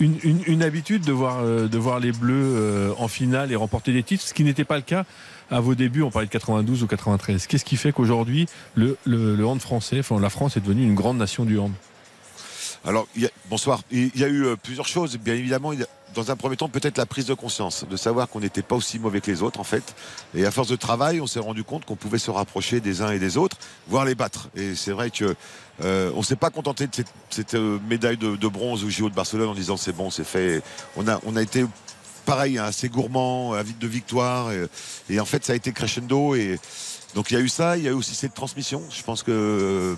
une, une- une habitude de voir, de voir les Bleus en finale et remporter des titres, ce qui n'était pas le cas à vos débuts. On parlait de 92 ou 93. Qu'est-ce qui fait qu'aujourd'hui, le, le, le hand français, enfin, la France est devenue une grande nation du hand? Alors, y a- bonsoir. Il y a eu euh, plusieurs choses. Bien évidemment, dans un premier temps, peut-être la prise de conscience, de savoir qu'on n'était pas aussi mauvais que les autres, en fait. Et à force de travail, on s'est rendu compte qu'on pouvait se rapprocher des uns et des autres, voire les battre. Et c'est vrai que euh, on s'est pas contenté de cette, euh, médaille de, bronze au JO de Barcelone en disant c'est bon, c'est fait. On a, on a été pareil, hein, assez gourmand, avide de victoire. Et, et en fait, ça a été crescendo. Et donc, il y a eu ça. Il y a eu aussi cette transmission. Je pense que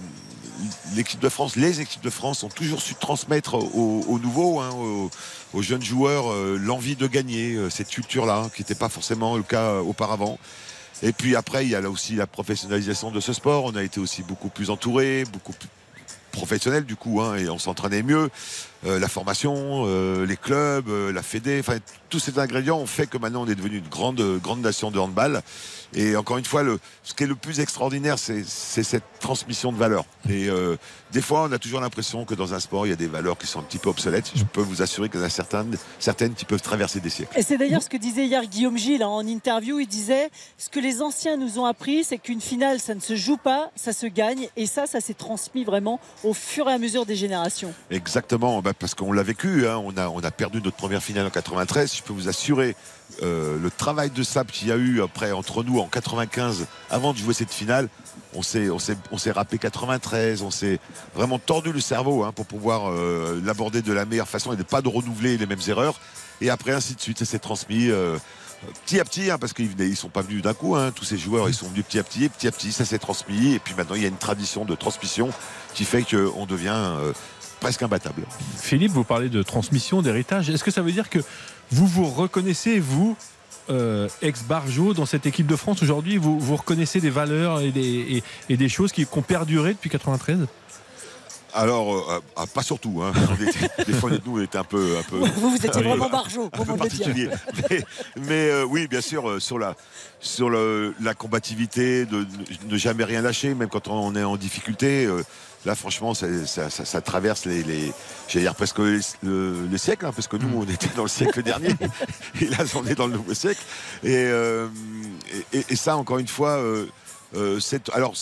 l'équipe de France, les équipes de France ont toujours su transmettre aux, aux nouveaux, hein, aux, jeunes joueurs, euh, l'envie de gagner, euh, cette culture-là, qui n'était pas forcément le cas euh, auparavant. Et puis après, il y a là aussi la professionnalisation de ce sport. On a été aussi beaucoup plus entouré, beaucoup plus professionnel du coup, hein, et on s'entraînait mieux. Euh, la formation, euh, les clubs, euh, la Fédé, enfin tous ces ingrédients ont fait que maintenant on est devenu une grande, grande nation de handball. Et encore une fois, le, ce qui est le plus extraordinaire, c'est cette transmission de valeurs. Et des fois, on a toujours l'impression que dans un sport, il y a des valeurs qui sont un petit peu obsolètes. Je peux vous assurer qu'il y en a certaines, certaines qui peuvent traverser des siècles. Et c'est d'ailleurs ce que disait hier Guillaume Gilles hein, en interview. Il disait ce que les anciens nous ont appris, c'est qu'une finale, ça ne se joue pas, ça se gagne. Et ça, ça s'est transmis vraiment au fur et à mesure des générations. Exactement, bah, parce qu'on l'a vécu. hein. On, a, on a perdu notre première finale en 93. Je peux vous assurer euh, le travail de sable qu'il y a eu après entre nous en 95, avant de jouer cette finale. On s'est, on s'est, on s'est rappé 93. On s'est vraiment tordu le cerveau hein, pour pouvoir euh, l'aborder de la meilleure façon et de pas de renouveler les mêmes erreurs. Et après ainsi de suite, ça s'est transmis. euh, Petit à petit, hein, parce qu'ils ne sont pas venus d'un coup, tous ces joueurs ils sont venus petit à petit, et petit à petit ça s'est transmis, et puis maintenant il y a une tradition de transmission qui fait qu'on devient presque imbattable. Philippe, vous parlez de transmission, d'héritage. Est-ce que ça veut dire que vous vous reconnaissez, vous, euh, ex-Barjo, dans cette équipe de France aujourd'hui? Vous, vous reconnaissez des valeurs et des, choses qui, qui ont perduré depuis 93 Alors, euh, ah, pas surtout. Hein. On était- des fois, nous, on était un peu. Un peu Vous, vous étiez vraiment barjot, un peu particulier. Mais, mais, euh, oui, bien sûr, euh, sur la, sur le- la combativité, de ne jamais rien lâcher, même quand on est en difficulté. euh, Là, franchement, ça, ça- ça- ça traverse les, les j'allais dire presque les, le- les siècles, hein, parce que nous, on était dans le siècle dernier, et là, on est dans le nouveau siècle. Et, euh, et, et- et ça, encore une fois, euh, alors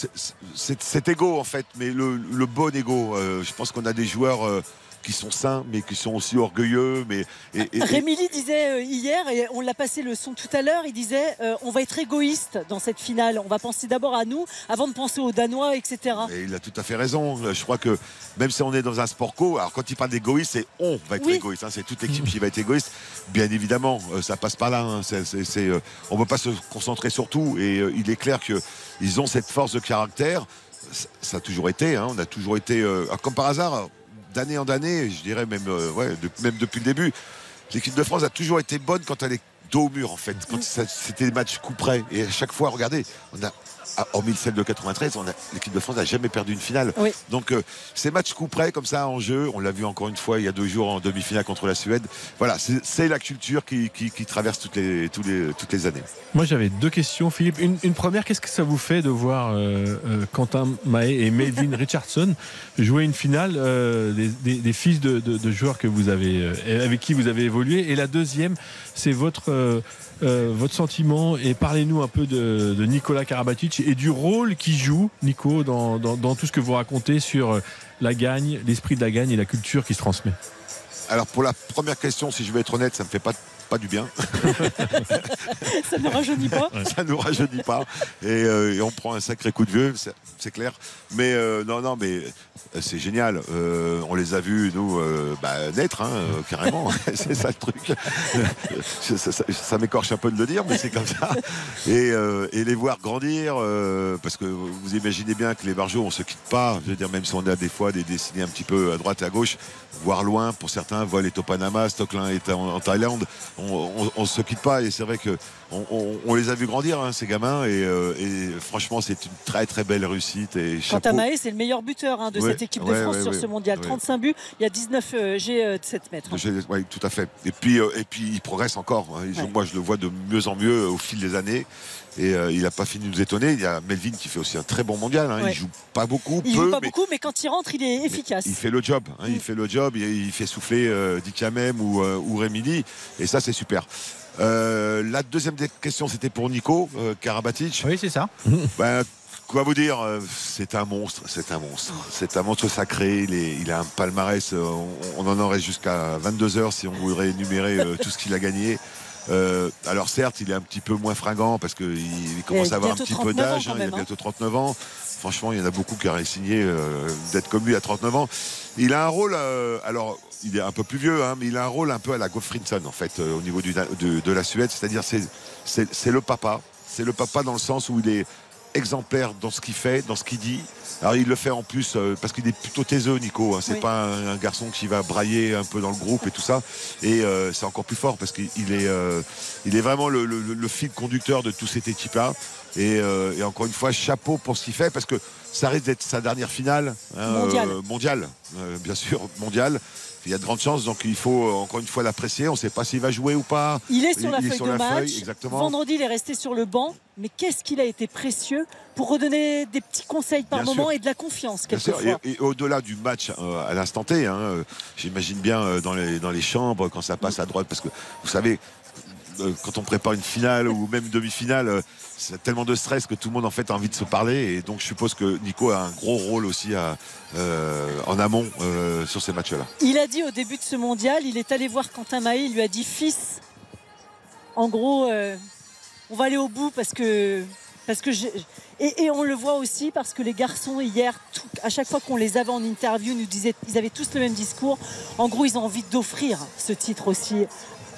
cet ego en fait, mais le, le bon ego. euh, je pense qu'on a des joueurs euh, qui sont sains, mais qui sont aussi orgueilleux. Mais et, disait euh, hier, et on l'a passé le son tout à l'heure, il disait euh, on va être égoïste dans cette finale. On va penser d'abord à nous avant de penser aux Danois, etc. et il a tout à fait raison. Je crois que même si on est dans un sport co, alors quand il parle d'égoïste, c'est on va être Oui. égoïste. hein, c'est toute l'équipe qui va être égoïste. Bien évidemment, euh, ça passe par là. hein, c'est, c'est- c'est, on ne peut pas se concentrer sur tout. Et euh, il est clair qu'ils ont cette force de caractère. Ça, a toujours été. hein, on a toujours été, euh, comme par hasard, d'année en année, je dirais même, euh, même depuis le début, l'équipe de France a toujours été bonne quand elle est dos au mur en fait. Quand c'était des matchs coup près. Et à chaque fois, regardez, on a hormis celle de 93, on a- l'équipe de France n'a jamais perdu une finale. Oui. Donc euh, ces matchs coup près comme ça en jeu, on l'a vu encore une fois il y a deux jours en demi-finale contre la Suède. Voilà, c'est la culture qui, qui- qui traverse toutes les, toutes les années. Moi, j'avais deux questions, Philippe. Une, une première, qu'est-ce que ça vous fait de voir euh, euh, Quentin Mahé et Melvin Richardson jouer une finale euh, des, des- des fils de, de- de joueurs que vous avez, euh, avec qui vous avez évolué? Et la deuxième, c'est votre, euh, euh, votre sentiment. Et parlez-nous un peu de, de Nicolas Karabatic et du rôle qu'il joue, Nico, dans, tout ce que vous racontez sur euh, la gagne, l'esprit de la gagne et la culture qui se transmet. Alors pour la première question, si je vais être honnête, ça me fait pas pas du bien. Ça ne rajeunit pas. ça nous rajeunit pas et, euh, et on prend un sacré coup de vieux, c'est- clair. Mais euh, non, non, mais euh, c'est génial. Euh, on les a vus nous bah, naître, hein, carrément. c'est ça le truc. ça ça- ça- ça m'écorche un peu de le dire, mais c'est comme ça. Et, et les voir grandir, parce que vous imaginez bien que les Barjots, on se quitte pas. Je veux dire, même si on a des fois des destinées un petit peu à droite et à gauche, voir loin pour certains, Vol est au Panama, Stocklin est en, en Thaïlande, on, ne se quitte pas et c'est vrai que on, on- on les a vus grandir hein, ces gamins et, euh, et franchement c'est une très très belle réussite et chapeau. Quentin Mahé, c'est le meilleur buteur hein, de Ouais, cette équipe de France ouais, sur ce mondial. ouais. 35 buts, il y a 19 euh, G euh, de 7 mètres. Oui, tout à fait. Et puis, euh, et puis il progresse encore. hein. Moi, je le vois de mieux en mieux au fil des années. Et euh, il n'a pas fini de nous étonner. Il y a Melvin qui fait aussi un très bon mondial. hein. Ouais. Il joue pas beaucoup, Il peu, joue pas mais beaucoup, mais quand il rentre, il est efficace. il fait le job. hein. Mm. Il fait le job. Il, il fait souffler euh, Dick Yamem ou, euh, ou. Et ça, c'est super. Euh, la deuxième des questions, c'était pour Nico euh, Karabatic. Oui, c'est ça. Ben, quoi vous dire C'est un monstre, c'est un monstre. C'est un monstre sacré. Il, est- il a un palmarès. on, on en aurait jusqu'à 22 heures si on voudrait énumérer euh, tout ce qu'il a gagné. Euh, alors certes, il est un petit peu moins fringant parce qu'il il commence à avoir un petit peu 39 ans d'âge. hein, il a hein. bientôt 39 ans. Franchement, il y en a beaucoup qui auraient signé euh, d'être comme lui à 39 ans. Il a un rôle, euh, alors il est un peu plus vieux, hein, mais il a un rôle un peu à la Goffrinson en fait euh, au niveau du- de, de la Suède. C'est-à-dire c'est c'est c'est le papa. C'est le papa dans le sens où il est exemplaire dans ce qu'il fait, dans ce qu'il dit. Alors il le fait en plus euh, parce qu'il est plutôt taiseux, Nico. hein. C'est Oui. pas un, un garçon qui va brailler un peu dans le groupe et tout ça. Et euh, c'est encore plus fort parce qu'il est, euh, il est vraiment le, le- le fil conducteur de toute cette équipe-là. Et, et encore une fois, chapeau pour ce qu'il fait parce que ça risque d'être sa dernière finale hein, Mondiale. mondiale, bien sûr, mondiale. Il y a de grandes chances, donc il faut euh, encore une fois l'apprécier. On ne sait pas s'il va jouer ou pas. Il est sur la Il est feuille sur de la match. feuille, exactement. Vendredi, il est resté sur le banc. Mais qu'est-ce qu'il a été précieux pour redonner des petits conseils par Bien moment sûr. et de la confiance Bien sûr, quelquefois. et, et au-delà du match euh, à l'instant T, hein, euh, j'imagine bien euh, dans, les, dans les chambres quand ça passe à droite, parce que vous savez, quand on prépare une finale ou même une demi-finale, c'est tellement de stress que tout le monde en fait a envie de se parler, et donc je suppose que Nico a un gros rôle aussi à, euh, en amont euh, sur ces matchs-là. Il a dit au début de ce mondial, il est allé voir Quentin Mahé, il lui a dit fils, en gros, euh, on va aller au bout parce que. Parce que et, et on le voit aussi parce que les garçons hier, tout- à chaque fois qu'on les avait en interview, nous disaient, ils avaient tous le même discours. En gros, ils ont envie d'offrir ce titre aussi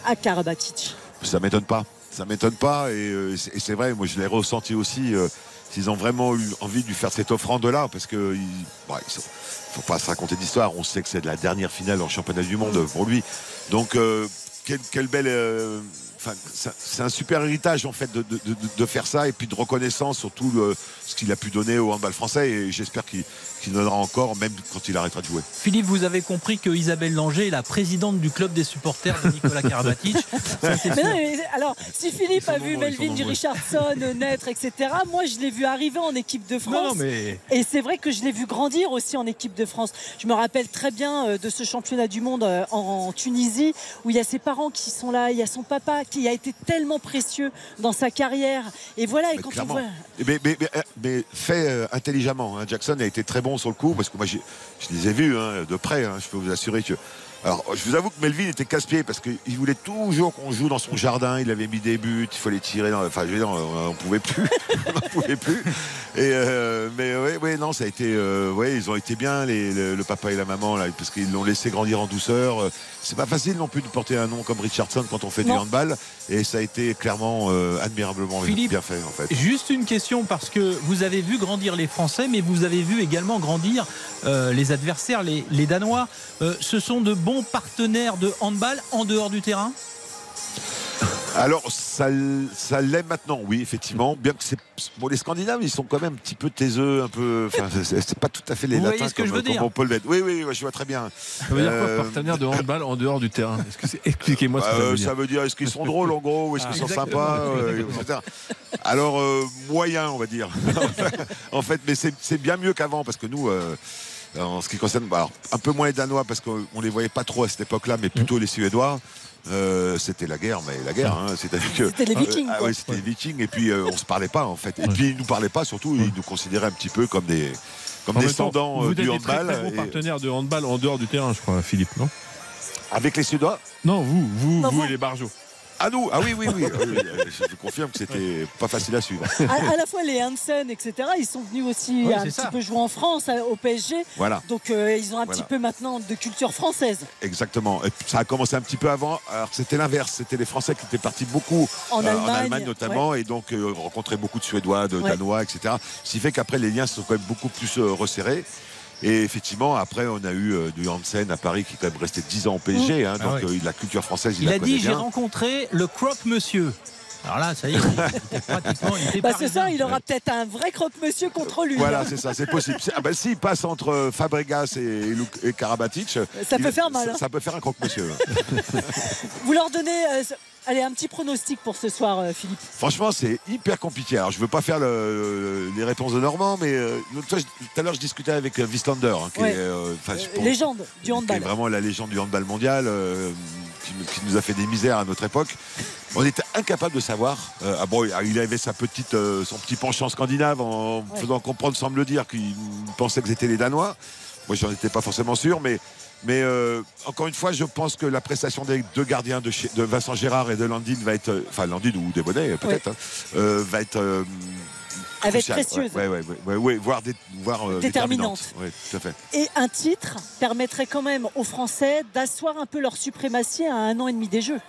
à Karabatic. Ça m'étonne pas. Ça m'étonne pas. Et, euh, c'est- et c'est vrai, moi je l'ai ressenti aussi. euh, S'ils ont vraiment eu envie de lui faire cette offrande-là, parce que bon, il faut pas se raconter d'histoire. On sait que c'est de la dernière finale en championnat du monde pour lui. Donc, euh, quelle belle. Enfin, c'est- un super héritage en fait de, de- de- de faire ça et puis de reconnaissance sur tout le- ce qu'il a pu donner au handball français et j'espère qu'il donnera encore même quand il arrêtera de jouer. Philippe, vous avez compris que Isabelle Langer est la présidente du club des supporters de Nicolas Karabatic. Ça, c'est Mais sûr. non, mais alors, si Philippe a vu Melvin nombreux. Richardson naître, etc., moi je l'ai vu arriver en équipe de France. Non, mais- Et c'est vrai que je l'ai vu grandir aussi en équipe de France. Je me rappelle très bien euh, de ce championnat du monde euh, en, en Tunisie où il y a ses parents qui sont là, il y a son papa qui a été tellement précieux dans sa carrière. Et voilà, et Mais quand on clairement. voit. Mais, mais- mais- mais fait euh, intelligemment. hein. Jackson a été très bon sur le coup parce que moi j'ai- je les ai vus hein, de près. hein. Je peux vous assurer que. Alors, je vous avoue que Melvin était casse-pied parce qu'il voulait toujours qu'on joue dans son jardin. Il avait mis des buts, il fallait tirer. Dans... Enfin, je veux dire, on n'en pouvait plus. on n'en pouvait plus. Et euh, mais oui, ouais, non, ça a été. euh, ouais, ils ont été bien, les- le, le papa et la maman, là, parce qu'ils l'ont laissé grandir en douceur. C'est pas facile non plus de porter un nom comme Richardson quand on fait du handball. Et ça a été clairement, euh, admirablement Philippe, bien fait, en fait. Juste une question parce que vous avez vu grandir les Français, mais vous avez vu également grandir euh, les adversaires, les, les Danois. Ce sont de bons partenaires de handball en dehors du terrain Alors, ça, ça l'est maintenant, oui, effectivement. Bien que c'est. Bon, les Scandinaves, ils sont quand même un petit peu taiseux, un peu. Enfin, c'est c'est pas tout à fait les Vous latins ce que comme, je veux comme dire on peut le mettre. Oui, oui, oui, je vois très bien. Ça veut dire quoi, Euh, partenaire de handball en dehors du terrain? Est-ce que c'est- Expliquez-moi ce que bah, ça euh, veut dire. ça veut dire est-ce qu'ils sont drôles en gros ou est-ce qu'ils Ah, sont exactement. sympas euh. Alors euh, moyen on va dire. en fait mais c'est c'est bien mieux qu'avant parce que nous euh, en ce qui concerne bah, alors, un peu moins les Danois parce qu'on on les voyait pas trop à cette époque-là mais plutôt les Suédois. euh, c'était la guerre, mais la guerre, hein, c'est-à-dire que C'était les Vikings, Ah, ouais, c'était les Vikings, et puis euh, on se parlait pas en fait. Et puis ils nous parlaient pas, surtout ils nous considéraient un petit peu comme des comme En des même temps, descendants euh, vous du êtes des très, handball. très bons et- partenaires de handball en dehors du terrain, je crois, Philippe, non? Avec les Suédois? Non, vous, vous, Non, vous, vous. et les Barjots. Ah nous, ah oui, oui, oui. ah oui, euh, je je confirme que c'était pas facile à suivre. À, à la fois les Hansen, etc., ils sont venus aussi Oui, un petit ça. peu jouer en France euh, au PSG. Voilà. Donc euh, ils ont un Voilà. petit peu maintenant de culture française. Exactement. Et puis, ça a commencé un petit peu avant. Alors c'était l'inverse. C'était les Français qui étaient partis beaucoup euh, En Allemagne, notamment, et donc euh, rencontraient beaucoup de Suédois, de Ouais. Danois, etc. Ce qui fait qu'après les liens se sont quand même beaucoup plus resserrés. Et effectivement, après, on a eu euh, du Hansen à Paris qui est quand même resté 10 ans au PSG. hein, Ah donc ouais. euh, la culture française, il, Il a dit j'ai rencontré le croque-monsieur. Alors là, ça y est, il était pratiquement. Il était Bah, c'est ça, il aura peut-être un vrai croque-monsieur contre lui. Voilà, hein. c'est ça, c'est possible. Ah ben, s'il passe entre euh, Fabregas et, et Karabatic, Ça peut faire mal, Ça, hein. ça peut faire un croque-monsieur. Vous leur donnez euh, allez, un petit pronostic pour ce soir, euh, Philippe. Franchement, c'est hyper compliqué. Alors, je veux pas faire le- les réponses de Normand, mais euh, tout à l'heure, je discutais avec euh, Wislander, hein, qui Ouais. est euh, Euh, pense- légende du qui est handball. vraiment la légende du handball mondial, euh, qui, qui nous a fait des misères à notre époque. On était incapable de savoir. Euh, ah bon, il avait sa petite, euh, son petit penchant scandinave en Ouais. faisant comprendre, semble dire, qu'il pensait que c'était les Danois. Moi, j'en étais pas forcément sûr, mais. Mais euh, encore une fois, je pense que la prestation des deux gardiens de, chez- de Vincent Gérard et de Landine va être, euh, enfin Landine ou Desbonnets peut-être, hein, euh, va être euh, précieuse. Ouais, ouais, ouais, ouais, voire, dé- voire, euh, Déterminante. déterminante. Ouais, tout à fait. Et un titre permettrait quand même aux Français d'asseoir un peu leur suprématie à un an et demi des Jeux.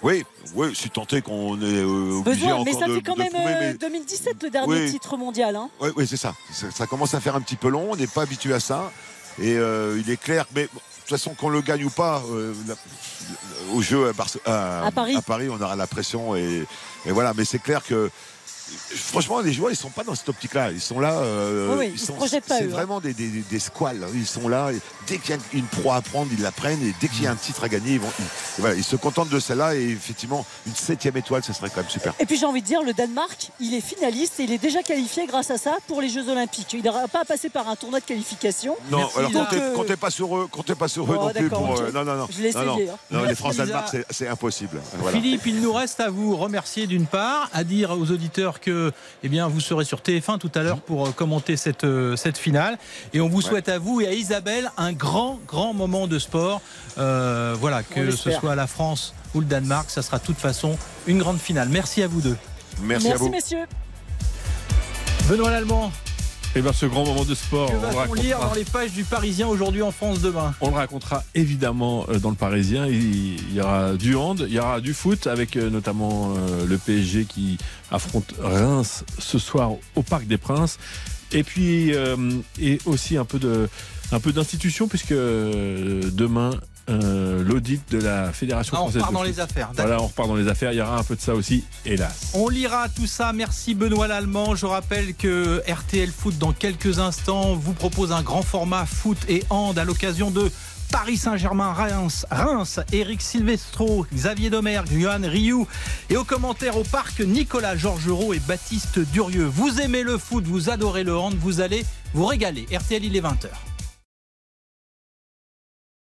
Oui, oui, je suis tenté qu'on est euh, obligé Besoin, encore mais ça de, fait quand de même prouver, euh, mais- 2017 le dernier Oui. titre mondial. hein. Oui, oui, c'est ça. ça. ça commence à faire un petit peu long. On n'est pas habitué à ça. Et euh, il est clair. Mais de toute façon, qu'on le gagne ou pas, euh, au jeu à, à- À Paris. on aura la pression. Et, et voilà. Mais c'est clair que. Franchement, les joueurs, ils sont pas dans cette optique-là. Ils sont là. euh, Oui, ils se sont, projettent pas, C'est hein. vraiment des, des, des squales. Ils sont là. et dès qu'il y a une proie à prendre, ils la prennent. Et dès qu'il y a un titre à gagner, ils, vont, ils, et voilà, ils se contentent de celle-là. Et effectivement, une septième étoile, ce serait quand même super. Et puis j'ai envie de dire, le Danemark, il est finaliste et il est déjà qualifié grâce à ça pour les Jeux Olympiques. Il n'aura pas à passer par un tournoi de qualification. Non, Merci, alors comptez, euh, pas sur eux, comptez pas sur eux Oh, non plus pour. euh, non, non, non. Je l'ai non, non. essayé, hein. Non, les France-Danemark, c'est c'est impossible. Voilà. Philippe, il nous reste à vous remercier d'une part, à dire aux auditeurs que eh bien, vous serez sur TF1 tout à l'heure pour euh, commenter cette, euh, cette finale. Et on vous souhaite à vous et à Isabelle un grand, grand moment de sport. Euh, voilà, que ce soit la France ou le Danemark, ça sera de toute façon une grande finale. Merci à vous deux. Merci, à vous. messieurs. Benoît Lallemand, Et bien, ce grand moment de sport, que on le va-t-on lire racontera. dans les pages du Parisien aujourd'hui en France demain? On le racontera évidemment euh, dans le Parisien. Il y aura du hand, il y aura du foot avec euh, notamment euh, le PSG qui affronte Reims ce soir au Parc des Princes. Et puis et aussi un peu de un peu d'institution puisque demain euh, l'audit de la Fédération Ah, on française repart de dans les affaires. Voilà, on repart dans les affaires. Il y aura un peu de ça aussi, hélas. On lira tout ça. Merci Benoît Lallemand. Je rappelle que RTL Foot, dans quelques instants, vous propose un grand format foot et hand à l'occasion de Paris Saint-Germain, Reims, Reims, Eric Silvestro, Xavier Domergue, Johan Rioux. Et aux commentaires au parc, Nicolas Georgerot et Baptiste Durieux. Vous aimez le foot, vous adorez le hand, vous allez vous régaler. RTL, il est 20h.